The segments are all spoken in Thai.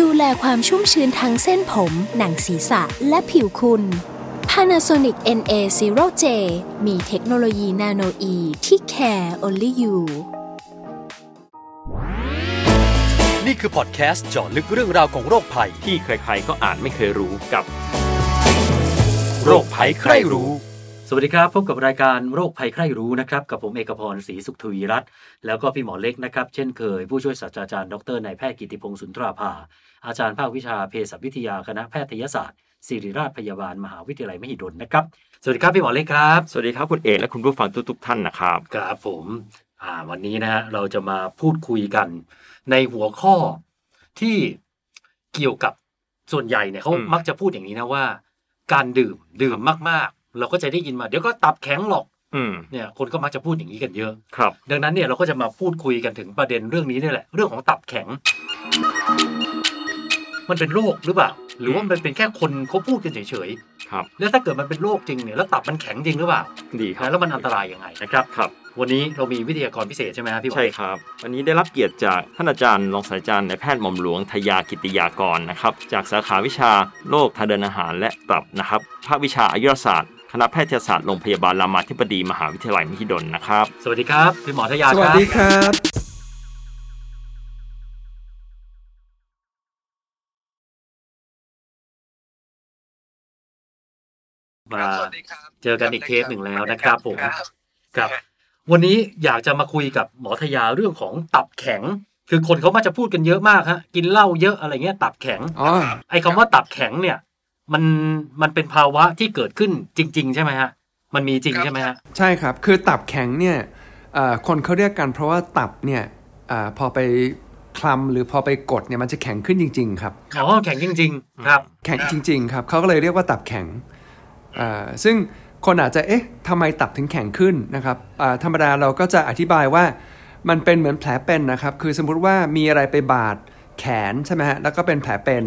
ดูแลความชุ่มชื้นทั้งเส้นผม หนังศีรษะ และผิวคุณ Panasonic NA0J มีเทคโนโลยีนาโนอีที่ care only you นี่คือพอดแคสต์เจาะลึกเรื่องราวของโรคภัย ที่ใครๆก็อาจไม่เคยรู้กับ โรคภัยใครรู้ส วัสดีครับ พบกับรายการโรคภัยใครรู้นะครับ กับผมเอกพรศรีสุขทวีรัตน์แล้วก็พี่หมอเล็กนะครับ เช่นเคย ผู้ช่วยศาสตราจารย์ดรนายแพทย์กิติพงศ์สุนทราภา อาจารย์ภาควิชาเภสัชวิทยาคณะแพทยศาสตร์ศิริราชพยาบาลมหาวิทยาลัยมหิดลนะครับ สวัสดีครับพี่หมอเล็กครับ สวัสดีครับคุณเอกและคุณผู้ฟังทุกๆท่านนะครับครับผมอ่าวันนี้นะฮะเราจะมาพูดคุยกัน ในหัวข้อที่เกี่ยวกับส่วนใหญ่เนี่ยเขาอืมมักจะพูดอย่างนี้นะว่า การดื่มดื่มมากๆ เราก็จะได้ยินมาเดี๋ยวก็ตับแข็งหรอกอืมเนี่ยคนก็มักจะพูดอย่างนี้กันเยอะครับ ดังนั้นเนี่ยเราก็จะมาพูดคุยกันถึงประเด็นเรื่องนี้นี่แหละ เรื่องของตับแข็ง มันเป็นโรคหรือเปล่า หรือว่ามันเป็นแค่คนเขาพูดกันเฉยครับๆแล้วถ้าเกิดมันเป็นโรคจริงเนี่ยแล้วตับมันแข็งจริงหรือเปล่าดีครับแล้วมันอันตรายยังไงนะครับครับ วันนี้เรามีวิทยากรพิเศษใช่ไหมครับพี่บอลใช่ครับ วันนี้ได้รับเกียรติจากท่านอาจารย์รองศาสตราจารย์นายแพทย์หม่อมหลวงทยากิติยากรนะครับจากสาขาวิชาโรคทางเดินอาหารและตับนะครับภาควิชาอายุรศาสตร์ คณะแพทยศาสตร์โรงพยาบาลรามาธิบดีมหาวิทยาลัยมหิดลนะครับ สวัสดีครับพี่หมอทยาสวัสดีครับมาเจอกันอีกเทปหนึ่งแล้วนะครับผมครับ วันนี้อยากจะมาคุยกับหมอทยาเรื่องของตับแข็ง คือคนเขามาจะพูดกันเยอะมากฮะกินเหล้าเยอะอะไรเงี้ยตับแข็งอ๋อไอ้คำว่าตับแข็งเนี่ย มันมันเป็นภาวะที่เกิดขึ้นจริง ๆ ใช่ไหมฮะ มันมีจริงใช่ไหมฮะ ใช่ครับ คือตับแข็งเนี่ยเอ่อคนเขาเรียกกันเพราะว่าตับเนี่ยอาพอไปคลำหรือพอไปกดเนี่ยมันจะแข็งขึ้นจริง ๆ ครับอ๋อแข็งจริง ๆ ครับ แข็งจริง ๆ ครับเขาก็เลยเรียกว่าตับแข็งอ่าซึ่งคนอาจจะเอ๊ะทำไมตับถึงแข็งขึ้นนะครับอ่าธรรมดาเราก็จะอธิบายว่ามันเป็นเหมือนแผลเป็นนะครับ คือสมมุติว่ามีอะไรไปบาดแขนใช่ไหมฮะแล้วก็เป็นแผลเป็น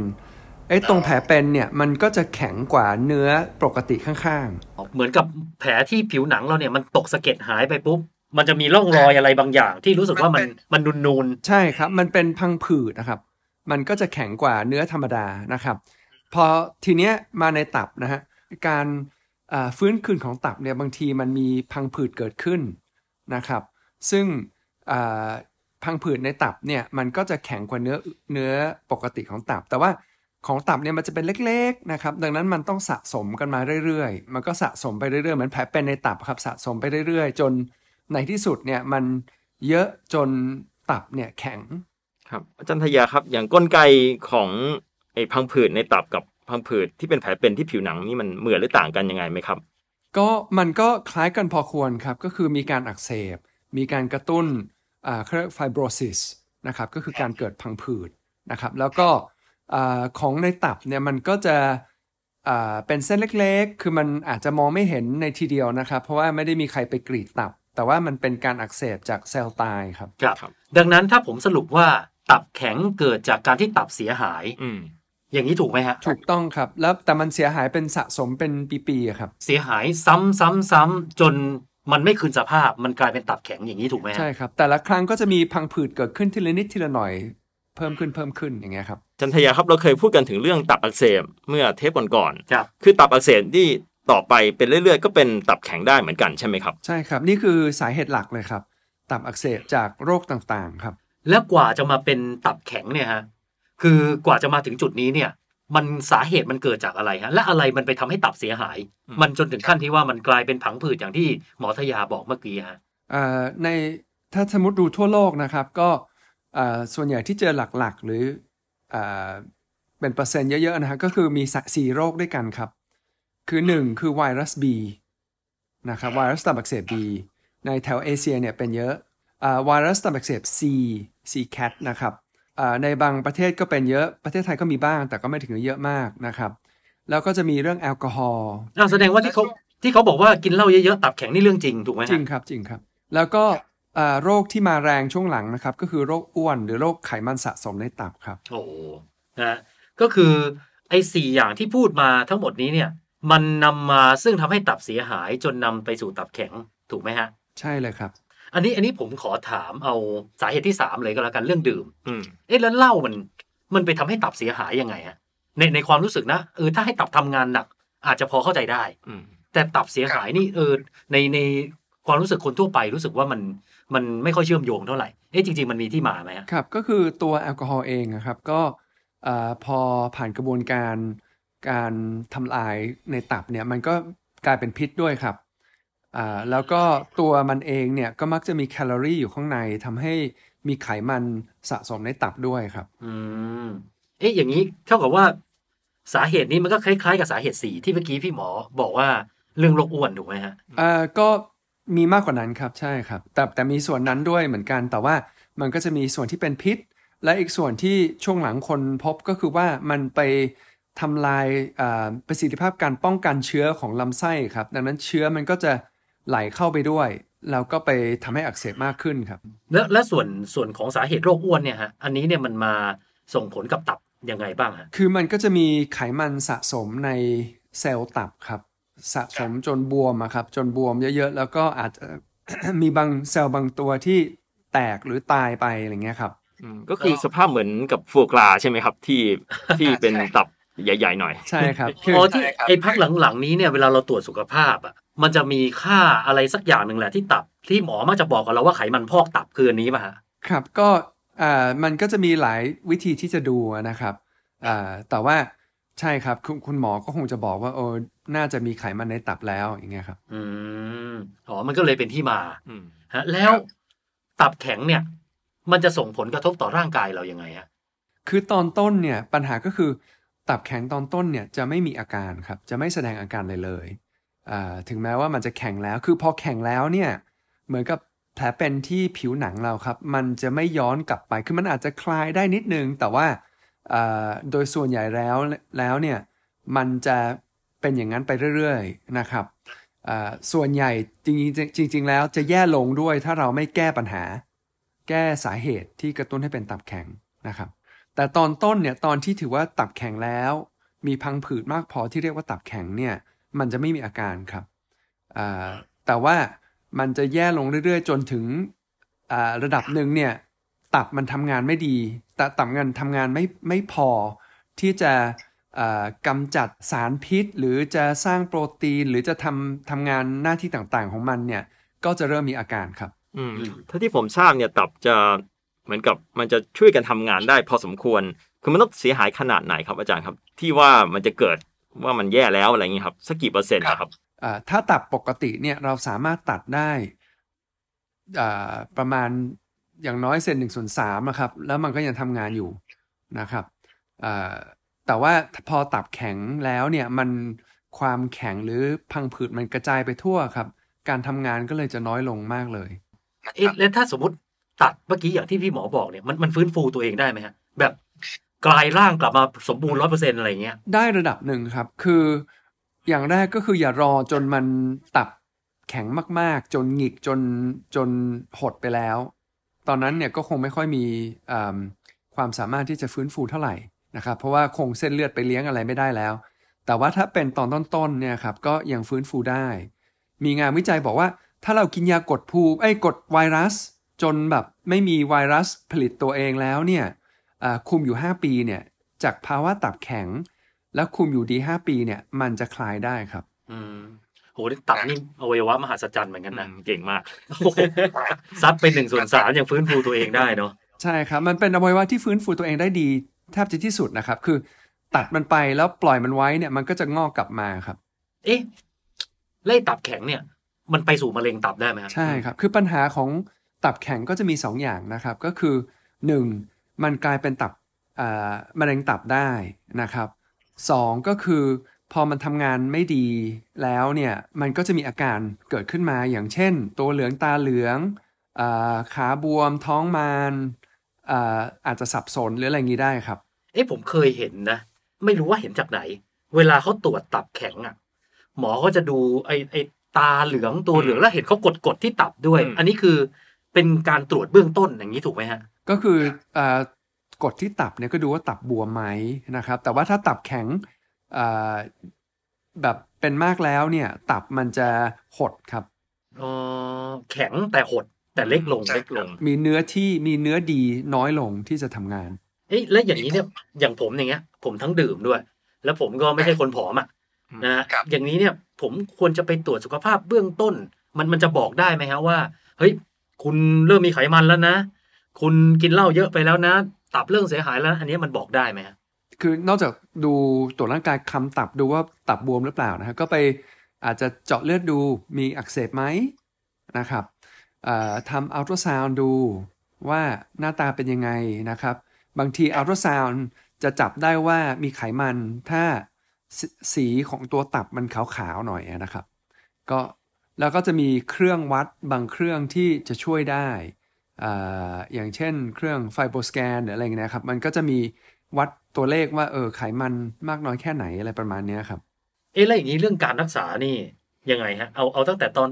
ไอ้ตรงแผลเป็นเนี่ยมันก็จะแข็งกว่าเนื้อปกติข้างๆ เหมือนกับแผลที่ผิวหนังเราเนี่ยมันตกสะเก็ดหายไปปุ๊บมันจะมีร่องรอยอะไรบางอย่าง ที่รู้สึกว่ามันมันนูนใช่ครับ มันเป็นพังผืดนะครับ มันก็จะแข็งกว่าเนื้อธรรมดานะครับ พอทีเนี้ยมาในตับนะฮะการอ่าฟื้นคืนของตับเนี่ยบางทีมันมีพังผืดเกิดขึ้นนะครับ ซึ่งอ่าพังผืดในตับเนี่ยมันก็จะแข็งกว่าเนื้อเนื้อปกติของตับ แต่ว่า ของตับเนี่ยมันจะเป็นเล็กๆนะครับดังนั้นมันต้องสะสมกันมาเรื่อยๆ มันก็สะสมไปเรื่อยๆเหมือนแผลเป็นในตับครับสะสมไปเรื่อยๆ จนในที่สุดเนี่ยมันเยอะจนตับเนี่ยแข็งครับอาจารย์ทยาครับ อย่างกลไกของไอ้พังผืดในตับกับพังผืดที่เป็นแผลเป็นที่ผิวหนังนี่มันเหมือนหรือต่างกันยังไงไหมครับ ก็มันก็คล้ายกันพอควรครับก็คือมีการอักเสบ มีการกระตุ้นอ่าเขาเรียกไฟโบรซิสนะครับก็คือการเกิดพังผืดนะครับแล้วก็ อ่าของในตับเนี่ยมันก็จะอ่าเป็นเส้นเล็กๆ คือมันอาจจะมองไม่เห็นในทีเดียวนะครับ เพราะว่าไม่ได้มีใครไปกรีดตับ แต่ว่ามันเป็นการอักเสบจากเซลล์ตายครับๆครับครับ ดังนั้นถ้าผมสรุปว่าตับแข็งเกิดจากการที่ตับเสียหาย อืมอย่างนี้ถูกไหมฮะ ถูกต้องครับ แล้วแต่มันเสียหายเป็นสะสมเป็นปีๆอะครับ เสียหายซ้ำซ้ำซ้ำจนมันไม่คืนสภาพ มันกลายเป็นตับแข็งอย่างนี้ถูกไหมฮะใช่ครับ แต่ละครั้งก็จะมีพังผืดเกิดขึ้นทีละนิดทีละหน่อย เพิ่มขึ้นเพิ่มขึ้นอย่างเงี้ยครับอาจารย์ทยาครับเราเคยพูดกันถึงเรื่องตับอักเสบเมื่อเทปก่อนๆครับคือตับอักเสบที่ต่อไปเป็นเรื่อยๆ ก็เป็นตับแข็งได้เหมือนกันใช่ไหมครับ ใช่ครับ นี่คือสาเหตุหลักเลยครับ ตับอักเสบจากโรคต่างๆครับ แล้วกว่าจะมาเป็นตับแข็งเนี่ยฮะคือกว่าจะมาถึงจุดนี้เนี่ย มันสาเหตุมันเกิดจากอะไรฮะและอะไรมันไปทำให้ตับเสียหายอืมมันจนถึงขั้นที่ว่ามันกลายเป็นผังผืดอย่างที่หมอทยาบอกเมื่อกี้ฮะเอ่อในถ้าสมมติดูทั่วโลกนะครับ ก็เอ่อ ส่วนใหญ่ที่เจอหลักๆ หรือเอ่อเป็นเปอร์เซ็นต์เยอะๆนะฮะก็คือมีสสี่โรคด้วยกันครับ คือหนึ่งคือไวรัส B นะครับไวรัสตับอักเสบ B ในแถวเอเชียเนี่ยเป็นเยอะอ่าไวรัสตับอักเสบ C C cat นะครับอ่าในบางประเทศก็เป็นเยอะประเทศไทยก็มีบ้าง แต่ก็ไม่ถึงกับเยอะมากนะครับ แล้วก็จะมีเรื่องแอลกอฮอล์อ่าแสดงว่าที่เขาที่เขาบอกว่ากินเหล้าเยอะๆตับแข็งนี่เรื่องจริงถูกไหมฮะจริงครับจริงครับ แล้วก็อ่า โรคที่มาแรงช่วงหลังนะครับ ก็คือโรคอ้วนหรือโรคไขมันสะสมในตับครับ โอ้โหนะฮะก็คือไอ้สี่อย่างที่พูดมาทั้งหมดนี้เนี่ย มันนำมาซึ่งทำให้ตับเสียหายจนนำไปสู่ตับแข็งถูกไหมฮะ ใช่เลยครับ อันนี้อันนี้ผมขอถามเอาสาเหตุที่สามเลยก็แล้วกันเรื่องดื่มอืมเอ๊ะแล้วเหล้ามันมันไปทำให้ตับเสียหายยังไงฮะในในความรู้สึกนะเออถ้าให้ตับทำงานหนัก อาจจะพอเข้าใจได้อืมแต่ตับเสียหายนี่เออในในความรู้สึกคนทั่วไปรู้สึกว่ามัน มันไม่ค่อยเชื่อมโยงเท่าไหร่ เอ๊ะจริง ๆ มันมีที่มาไหมฮะครับ ก็คือตัวแอลกอฮอล์เองนะครับก็อ่าพอผ่านกระบวนการการทำลายในตับเนี่ยมันก็กลายเป็นพิษด้วยครับอ่าแล้วก็ตัวมันเองเนี่ยก็มักจะมีแคลอรี่อยู่ข้างในทำให้มีไขมันสะสมในตับด้วยครับ อืมเอ๊ะอย่างนี้เท่ากับว่าสาเหตุนี้มันก็คล้ายๆ กับสาเหตุสี่ที่เมื่อกี้พี่หมอบอกว่าเรื่องโรคอ้วนถูกไหมฮะอ่าก็ มีมากกว่านั้นครับใช่ครับ แต่แต่มีส่วนนั้นด้วยเหมือนกัน แต่ว่ามันก็จะมีส่วนที่เป็นพิษ และอีกส่วนที่ช่วงหลังคนพบก็คือว่ามันไปทำลายอ่าประสิทธิภาพการป้องกันเชื้อของลำไส้ครับ ดังนั้นเชื้อมันก็จะไหลเข้าไปด้วยแล้วก็ไปทำให้อักเสบมากขึ้นครับ แล้วและส่วนส่วนของสาเหตุโรคอ้วนเนี่ยฮะอันนี้เนี่ยมันมาส่งผลกับตับยังไงบ้างฮะคือมันก็จะมีไขมันสะสมในเซลล์ตับครับ สะสมจนบวมอะครับจนบวมเยอะๆ แล้วก็อาจจะมีบางเซลล์บางตัวที่แตกหรือตายไปอะไรเงี้ยครับอืมก็คือสภาพเหมือนกับฟัวกราใช่ไหมครับ ที่ที่เป็นตับใหญ่ๆหน่อย ใช่ครับอ๋อที่ไอ้พักหลังๆนี้เนี่ยเวลาเราตรวจสุขภาพอะมันจะมีค่าอะไรสักอย่างหนึ่งแหละที่ตับที่หมอมักจะบอกกับเราว่าไขมันพอกตับคืออันนี้ป่ะฮะครับก็อ่ามันก็จะมีหลายวิธีที่จะดูนะครับอ่าแต่ว่า ใช่ครับคุณคุณหมอก็คงจะบอกว่าโอ้น่าจะมีไขมันในตับแล้วอย่างเงี้ยครับ อืมอ๋อมันก็เลยเป็นที่มาอืมฮะ แล้วตับแข็งเนี่ย มันจะส่งผลกระทบต่อร่างกายเรายังไงฮะคือตอนต้นเนี่ย ปัญหาก็คือ ตับแข็งตอนต้นเนี่ยจะไม่มีอาการครับ จะไม่แสดงอาการเลยเลยอ่าถึงแม้ว่ามันจะแข็งแล้ว คือพอแข็งแล้วเนี่ย เหมือนกับแผลเป็นที่ผิวหนังเราครับ มันจะไม่ย้อนกลับไปคือมันอาจจะคลายได้นิดนึง แต่ว่าอ่า โดยส่วนใหญ่แล้วแล้วเนี่ยมันจะเป็นอย่างนั้นไปเรื่อยๆนะครับส่วนใหญ่จริงๆจริง ๆ แล้วจะแย่ลงด้วยถ้าเราไม่แก้ปัญหา แก้สาเหตุที่กระตุ้นให้เป็นตับแข็งนะครับ แต่ตอนต้นเนี่ยตอนที่ถือว่าตับแข็งแล้ว มีพังผืดมากพอที่เรียกว่าตับแข็งเนี่ยมันจะไม่มีอาการครับแต่ว่ามันจะแย่ลงเรื่อยๆ จนถึงระดับหนึ่งเนี่ย ตับมันทำงานไม่ดีแต่ตับงานทำงานไม่ไม่พอที่จะอ่ากำจัดสารพิษ หรือจะสร้างโปรตีน หรือจะทำทำงานหน้าที่ต่างๆ ของมันเนี่ย ก็จะเริ่มมีอาการครับ อืมถ้าที่ผมทราบเนี่ยตับจะเหมือนกับมันจะช่วยกันทำงานได้พอสมควร คือมันต้องเสียหายขนาดไหนครับอาจารย์ครับ ที่ว่ามันจะเกิดว่ามันแย่แล้วอะไรอย่างนี้ครับสักกี่เปอร์เซ็นต์นะครับอ่าถ้าตับปกติเนี่ยเราสามารถตัดได้อ่าประมาณ อย่างน้อยเซนหนึ่งส่วนสามนะครับ แล้วมันก็ยังทำงานอยู่นะครับอ่าแต่ว่าพอตับแข็งแล้วเนี่ยมันความแข็งหรือพังผืดมันกระจายไปทั่วครับ การทำงานก็เลยจะน้อยลงมากเลยเอ๊ะแล้วถ้าสมมติตัดเมื่อกี้อย่างที่พี่หมอบอกเนี่ยมันมันฟื้นฟูตัวเองได้ไหมฮะแบบกลายร่างกลับมาสมบูรณ์ร้อยเปอร์เซ็นต์อะไรอย่างเงี้ยได้ระดับหนึ่งครับ คืออย่างแรกก็คืออย่ารอจนมันตับแข็งมาก ๆ จนหงิกจนจนหดไปแล้ว ตอนนั้นเนี่ยก็คงไม่ค่อยมีความสามารถที่จะฟื้นฟูเท่าไหร่นะครับเพราะว่าคงเส้นเลือดไปเลี้ยงอะไรไม่ได้แล้ว แต่ว่าถ้าเป็นตอนต้นๆเนี่ยครับก็ยังฟื้นฟูได้ มีงานวิจัยบอกว่า ถ้าเรากินยากดภูมิไอ้กดไวรัส จนแบบไม่มีไวรัสผลิตตัวเองแล้วเนี่ยคุมอยู่ 5 ปีเนี่ยจากภาวะตับแข็ง แล้วคุมอยู่ดี 5 ปีเนี่ยมันจะคลายได้ครับ อืม โหนี่ตับนี่อวัยวะมหัศจรรย์เหมือนกันนะเก่งมากโอ้โหซัดเป็นหนึ่งส่วนสามยังฟื้นฟูตัวเองได้เนาะใช่ครับ มันเป็นอวัยวะที่ฟื้นฟูตัวเองได้ดีแทบจะที่สุดนะครับ คือ ตัดมันไปแล้วปล่อยมันไว้เนี่ย มันก็จะงอกกลับมาครับ เอ๊ะไล่ตับแข็งเนี่ย มันไปสู่มะเร็งตับได้ไหมครับใช่ครับ คือปัญหาของตับแข็งก็จะมี2อย่างนะครับ ก็คือ 1. มันกลายเป็นตับอ่ามะเร็งตับได้นะครับ 2. ก็คือ พอมันทำงานไม่ดีแล้วเนี่ยมันก็จะมีอาการเกิดขึ้นมาอย่างเช่น ตัวเหลืองตาเหลืองอาขาบวมท้องมานอ่าอาจจะสับสนหรืออะไรอย่างนี้ได้ครับ เอ๊ะผมเคยเห็นนะ ไม่รู้ว่าเห็นจากไหน เวลาเขาตรวจตับแข็งอะ หมอเขาจะดูไอ้ไอ้ตาเหลืองตัวเหลืองแล้วเห็นเขากดกดที่ตับด้วยอืมอันนี้คือเป็นการตรวจเบื้องต้นอย่างนี้ถูกไหมฮะ ก็คืออากดที่ตับเนี่ยก็ดูว่าตับบวมไหมนะครับ แต่ว่าถ้าตับแข็งอ่า แบบเป็นมากแล้วเนี่ย ตับมันจะหดครับอ๋อแข็งแต่หดแต่เล็กลงเล็กลง มีเนื้อที่มีเนื้อดีน้อยลงที่จะทำงาน เอ๊ะแล้วอย่างนี้เนี่ยอย่างผมอย่างเงี้ย ผมทั้งดื่มด้วย แล้วผมก็ไม่ใช่คนผอมอะนะฮะอย่างนี้เนี่ยผมควรจะไปตรวจสุขภาพเบื้องต้น มันมันจะบอกได้ไหมฮะว่าเฮ้ยคุณเริ่มมีไขมันแล้วนะ คุณกินเหล้าเยอะไปแล้วนะ ตับเรื่องเสียหายแล้ว อันนี้มันบอกได้ไหมฮะ คือนอกจากดูตรวจร่างกายคำตับดูว่าตับบวมหรือเปล่านะฮะก็ไปอาจจะเจาะเลือดดูมีอักเสบไหมนะครับเออทำอัลตราซาวด์ดูว่าหน้าตาเป็นยังไงนะครับ บางทีอัลตราซาวด์จะจับได้ว่ามีไขมันถ้าสสีของตัวตับมันขาวๆหน่อยนะครับ ก็แล้วก็จะมีเครื่องวัดบางเครื่องที่จะช่วยได้อ่าอย่างเช่นเครื่องไฟโบสแกนหรืออะไรเงี้ยครับ มันก็จะมีวัด ตัวเลขว่าเออไขมันมากน้อยแค่ไหนอะไรประมาณเนี้ยครับ เอ๊ะแล้วอย่างนี้เรื่องการรักษานี่ยังไงฮะเอาเอาตั้งแต่ตอน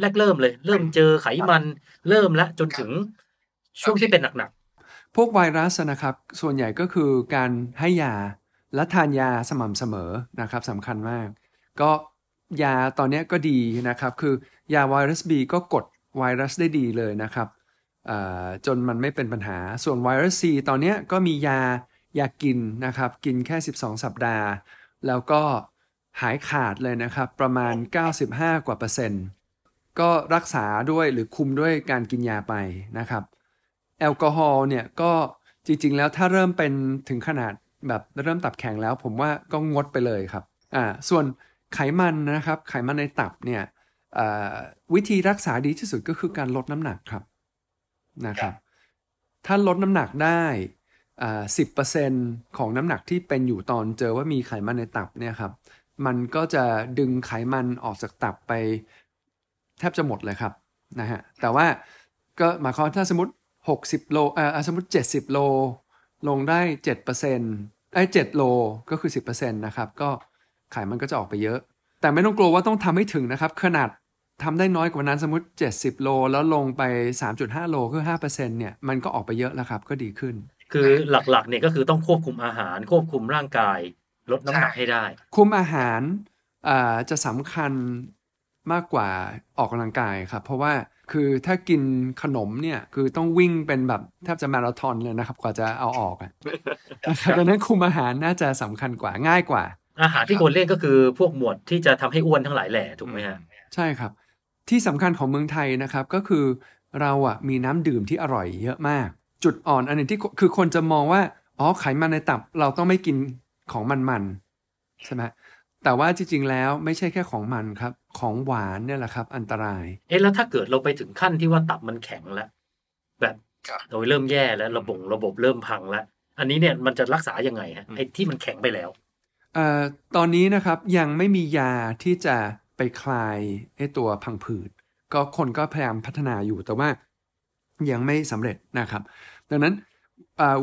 แรกเริ่มเลย เริ่มเจอไขมันเริ่มแล้วจนถึงช่วงที่เป็นหนักพวกไวรัสนะครับส่วนใหญ่ก็คือการให้ยาและทานยาสม่ำเสมอนะครับสำคัญมาก ก็ยาตอนเนี้ยก็ดีนะครับ คือยาไวรัส B ก็กดไวรัสได้ดีเลยนะครับอ่าจนมันไม่เป็นปัญหาส่วนไวรัส C ตอนเนี้ยก็มียา ยากินนะครับ กินแค่ 12 สัปดาห์ แล้วก็หายขาดเลยนะครับ ประมาณ 95 กว่าเปอร์เซ็นต์ ก็รักษาด้วยหรือคุมด้วยการกินยาไปนะครับ แอลกอฮอล์เนี่ยก็จริง ๆ แล้วถ้าเริ่มเป็นถึงขนาดแบบเริ่มตับแข็งแล้ว ผมว่าก็งดไปเลยครับอ่าส่วนไขมันนะครับ ไขมันในตับเนี่ยวิธีรักษาดีที่สุดก็คือการลดน้ำหนักครับนะครับ ถ้าลดน้ำหนักได้ สิบเปอร์เซ็นของน้ำหนักที่เป็นอยู่ตอนเจอว่ามีไขมันในตับเนี่ยครับ มันก็จะดึงไขมันออกจากตับไป แทบจะหมดเลยครับนะฮะแต่ว่าก็หมายความถ้าสมมติ 60 โลเอ่อสมมติ 70 โล ลงได้7%ไอ้7โลก็คือ 10%นะครับ ก็ไขมันก็จะออกไปเยอะ แต่ไม่ต้องกลัวว่าต้องทำให้ถึงนะครับ ขนาดทำได้น้อยกว่านั้นสมมติ 70 โล แล้วลงไป 3.5 โลคือ5%เนี่ย มันก็ออกไปเยอะแล้วครับ ก็ดีขึ้น คือหลักๆเนี่ยก็คือต้องควบคุมอาหาร ควบคุมร่างกาย ลดน้ำหนักให้ได้ คุมอาหารอ่าจะสำคัญมากกว่าออกกำลังกายครับ เพราะว่าคือถ้ากินขนมเนี่ยคือต้องวิ่งเป็นแบบแทบจะมาราธอนเลยนะครับ กว่าจะเอาออกอะนะครับดังนั้นคุมอาหารน่าจะสำคัญกว่าง่ายกว่า อาหารที่ควรเลี่ยงก็คือพวกหมวดที่จะทำให้อ้วนทั้งหลายแหล่ถูกไหมฮะใช่ครับ ที่สำคัญของเมืองไทยนะครับก็คือเราอะมีน้ำดื่มที่อร่อยเยอะมาก จุดอ่อนอันหนึงที่คือคนจะมองว่าอ๋อไขมันในตับเราต้องไม่กินของมันๆใช่ไหมแต่ว่าจริงๆแล้วไม่ใช่แค่ของมันครับ ของหวานเนี่ยแหละครับ อันตราย เอ๊ะแล้วถ้าเกิดเราไปถึงขั้นที่ว่าตับมันแข็งแล้ว แบบโดยเริ่มแย่แล้วระบบระบบเริ่มพังแล้ว อันนี้เนี่ยมันจะรักษายังไงฮะไอ้ที่มันแข็งไปแล้วเอ่อตอนนี้นะครับยังไม่มียาที่จะไปคลายไอ้ตัวพังผืดก็คนก็พยายามพัฒนาอยู่แต่ว่ายังไม่สำเร็จนะครับ ดังนั้น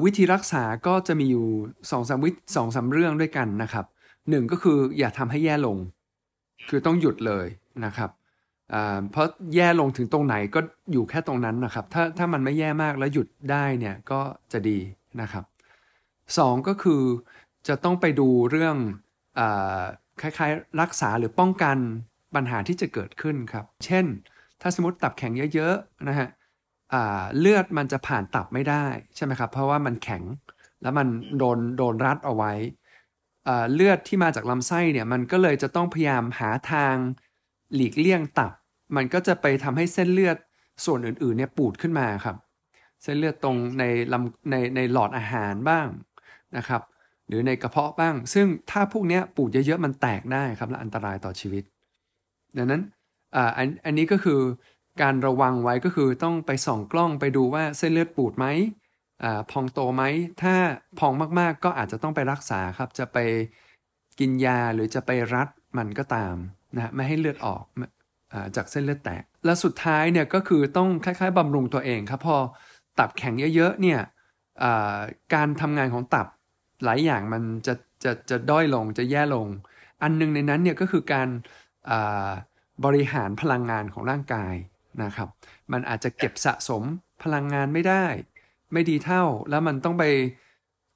วิธีรักษาก็จะมีอยู่สองสามวิสองสามเรื่องด้วยกันนะครับหนึ่งก็คืออย่าทำให้แย่ลง คือต้องหยุดเลยนะครับเพราะแย่ลงถึงตรงไหนก็อยู่แค่ตรงนั้นนะครับ ถ้าถ้ามันไม่แย่มากแล้วหยุดได้เนี่ยก็จะดีนะครับสองก็คือจะต้องไปดูเรื่องอาคล้ายๆ รักษาหรือป้องกันปัญหาที่จะเกิดขึ้นครับ เช่น ถ้าสมมติตับแข็งเยอะๆนะฮะ เลือดมันจะผ่านตับไม่ได้ใช่ไหมครับ เพราะว่ามันแข็งแล้วมันโดนโดนรัดเอาไว้เลือดที่มาจากลำไส้เนี่ยมันก็เลยจะต้องพยายามหาทางหลีกเลี่ยงตับ มันก็จะไปทำให้เส้นเลือดส่วนอื่นๆเนี่ยปูดขึ้นมาครับ เส้นเลือดตรงในลำในในหลอดอาหารบ้างนะครับ หรือในกระเพาะบ้าง ซึ่งถ้าพวกนี้ปูดเยอะๆมันแตกได้ครับและอันตรายต่อชีวิต ดังนั้นออันอันนี้ก็คือ การระวังไว้ก็คือต้องไปส่องกล้องไปดูว่าเส้นเลือดปูดไหมอพองโตไหม ถ้าพองมากๆ ก็อาจจะต้องไปรักษาครับ จะไปกินยาหรือจะไปรัดมันก็ตามนะฮะไม่ให้เลือดออกอจากเส้นเลือดแตก และสุดท้ายเนี่ยก็คือต้องคล้ายๆบำรุงตัวเองครับ พอตับแข็งเยอะๆเนี่ยการทำงานของตับหลายอย่างมันจะจะจะด้อยลงจะแย่ลง อันหนึงในนั้นเนี่ยก็คือการบริหารพลังงานของร่างกาย นะครับ มันอาจจะเก็บสะสมพลังงานไม่ได้ ไม่ดีเท่าแล้วมันต้องไป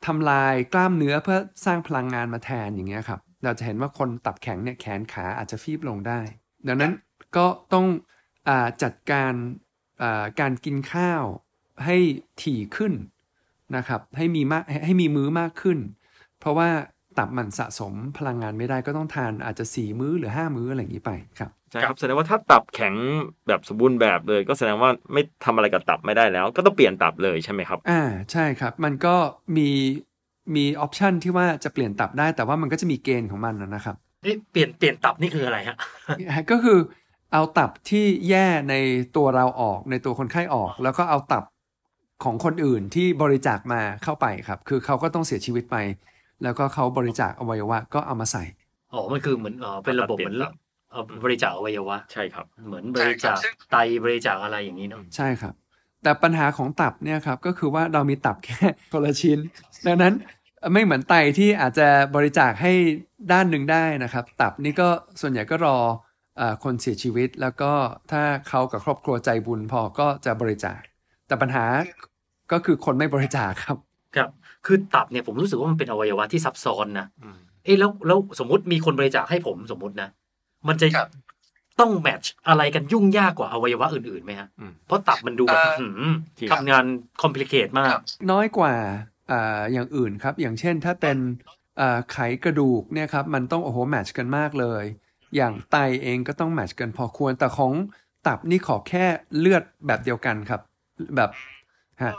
ทำลายกล้ามเนื้อเพื่อสร้างพลังงานมาแทนอย่างเงี้ยครับ เราจะเห็นว่าคนตับแข็งเนี่ยแขนขาอาจจะฟีบลงได้ ดังนั้นก็ต้องอจัดการการกินข้าวให้ถี่ขึ้นนะครับ ให้มีมากให้ให้มีมื้อมากขึ้น เพราะว่าตับมันสะสมพลังงานไม่ได้ก็ต้องทานอาจจะ4มื้อหรือ5มื้ออะไรอย่างนี้ไปครับ ช่ครับแสดงว่าถ้าตับแข็งแบบสมบูรณ์แบบเลย ก็แสดงว่าไม่ทำอะไรกับตับไม่ได้แล้ว ก็ต้องเปลี่ยนตับเลยใช่ไหมครับอ่าใช่ครับ มันก็มีมีออปชันที่ว่าจะเปลี่ยนตับได้แต่ว่ามันก็จะมีเกณฑ์ของมันนะครับเอ๊ะเปลี่ยนเปลี่ยนตับนี่คืออะไรฮะก็คือเอาตับที่แย่ในตัวเราออกในตัวคนไข้ออก แล้วก็เอาตับของคนอื่นที่บริจาคมาเข้าไปครับ คือเขาก็ต้องเสียชีวิตไป แล้วก็เขาบริจาคอวัยวะก็เอามาใส่อ๋อมันคือเหมือนอ๋อเป็นระบบเหมือน เปลี่ยนตับเอ่อบริจาคอวัยวะ ใช่ครับ เหมือนบริจาคไตบริจาคอะไรอย่างนี้เนาะใช่ครับ แต่ปัญหาของตับเนี่ยครับก็คือว่าเรามีตับแค่คนละชิ้น ดังนั้นไม่เหมือนไตที่อาจจะบริจาคให้ด้านหนึ่งได้นะครับ ตับนี่ก็ส่วนใหญ่ก็รอเออคนเสียชีวิต แล้วก็ถ้าเขากับครอบครัวใจบุญพอก็จะบริจาค แต่ปัญหาก็คือคนไม่บริจาคครับ ครับ คือตับเนี่ยผมรู้สึกว่ามันเป็นอวัยวะที่ซับซ้อนนะเอ๊ะแล้วแล้วสมมติมีคนบริจาคให้ผมสมมตินะ มันจะต้องแมทช์อะไรกันยุ่งยากกว่าอวัยวะอื่นๆไหมฮะอืมเพราะตับมันดูแบบเอ่อหืมจริงทำงาน complicate มาก น้อยกว่าอ่าอย่างอื่นครับ อย่างเช่นถ้าเป็นอ่าไขกระดูกเนี่ยครับ มันต้องโอ้โห match กันมากเลย อย่างไตเองก็ต้อง match กันพอควรแต่ของตับนี่ขอแค่เลือดแบบเดียวกันครับ แบบฮะ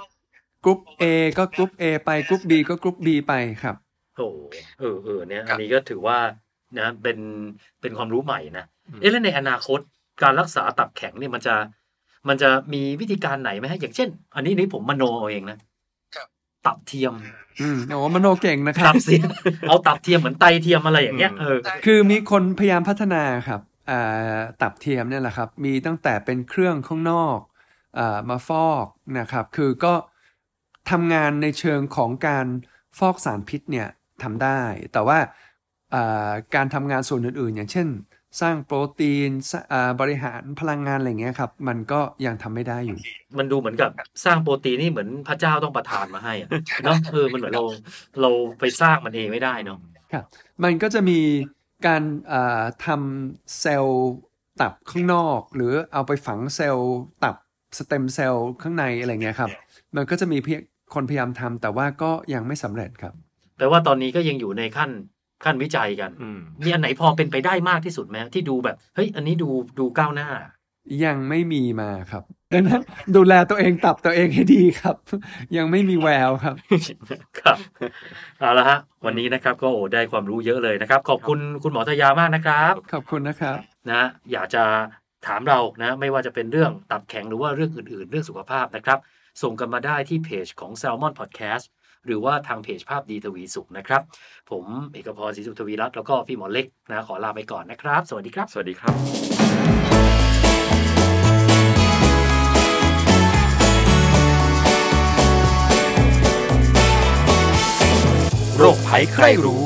กรุ๊ป A ก็กรุ๊ป A ไปกรุ๊ป B ก็กรุ๊ป B ไปครับโอ้เออเออเนี่ยอันนี้ก็ถือว่า นะเป็นเป็นความรู้ใหม่นะเอ๊ะแล้วในอนาคตการรักษาตับแข็งเนี่ยมันจะมันจะมีวิธีการไหนไหมฮะอย่างเช่น อันนี้นี่ผมมโนเอาเองนะครับตับเทียมอืมโอ้มโนเก่งนะครัตับบเสียมเอาตับเทียมเหมือนไตเทียมอะไรอย่างเงี้ยเออคือมีคนพยายามพัฒนาครับอ่าตับเทียมเนี่ยแหละครับ มีตั้งแต่เป็นเครื่องข้างนอกอามาฟอกนะครับ คือก็ทำงานในเชิงของการฟอกสารพิษเนี่ยทำได้ แต่ว่าอ่า การทำงานส่วนอื่นๆ อย่างเช่น สร้างโปรตีนสอ่าบริหารพลังงานอะไรเงี้ยครับ มันก็ยังทำไม่ได้อยู่ มันดูเหมือนกับสร้างโปรตีนนี่เหมือนพระเจ้าต้องประทานมาให้อะเนาะเออมันเหมือนเราเราไปสร้างมันเองไม่ได้เนาะครับมันก็จะมีการอ่าทำเซลล์ตับข้างนอก หรือเอาไปฝังเซลล์ตับสเต็มเซลล์ข้างในอะไรเงี้ยครับ มันก็จะมีเพียงคนพยายามทำแต่ว่าก็ยังไม่สำเร็จครับแปลว่าตอนนี้ก็ยังอยู่ในขั้น ขั้นวิจัยกันอืมมีอันไหนพอเป็นไปได้มากที่สุดไหมที่ดูแบบเฮ้ยอันนี้ดูดูก้าวหน้า ยังไม่มีมาครับดังนั้นดูแลตัวเองตับตัวเองให้ดีครับ ยังไม่มีแววครับครับเอาละฮะวันนี้นะครับก็โอ้ได้ความรู้เยอะเลยนะครับ ขอบคุณคุณหมอทยามากนะครับ ขอบคุณนะครับนะอยากจะถามเรานะไม่ว่าจะเป็นเรื่องตับแข็งหรือว่าเรื่องอื่นๆ เรื่องสุขภาพนะครับ ส่งกันมาได้ที่เพจของ Salmon Podcast หรือว่าทางเพจภาพดีทวีสุขนะครับ ผมเอกพรศรีสุขทวีรัตน์แล้วก็พี่หมอเล็กนะขอลาไปก่อนนะครับ สวัสดีครับ สวัสดีครับโรคภัยใครรู้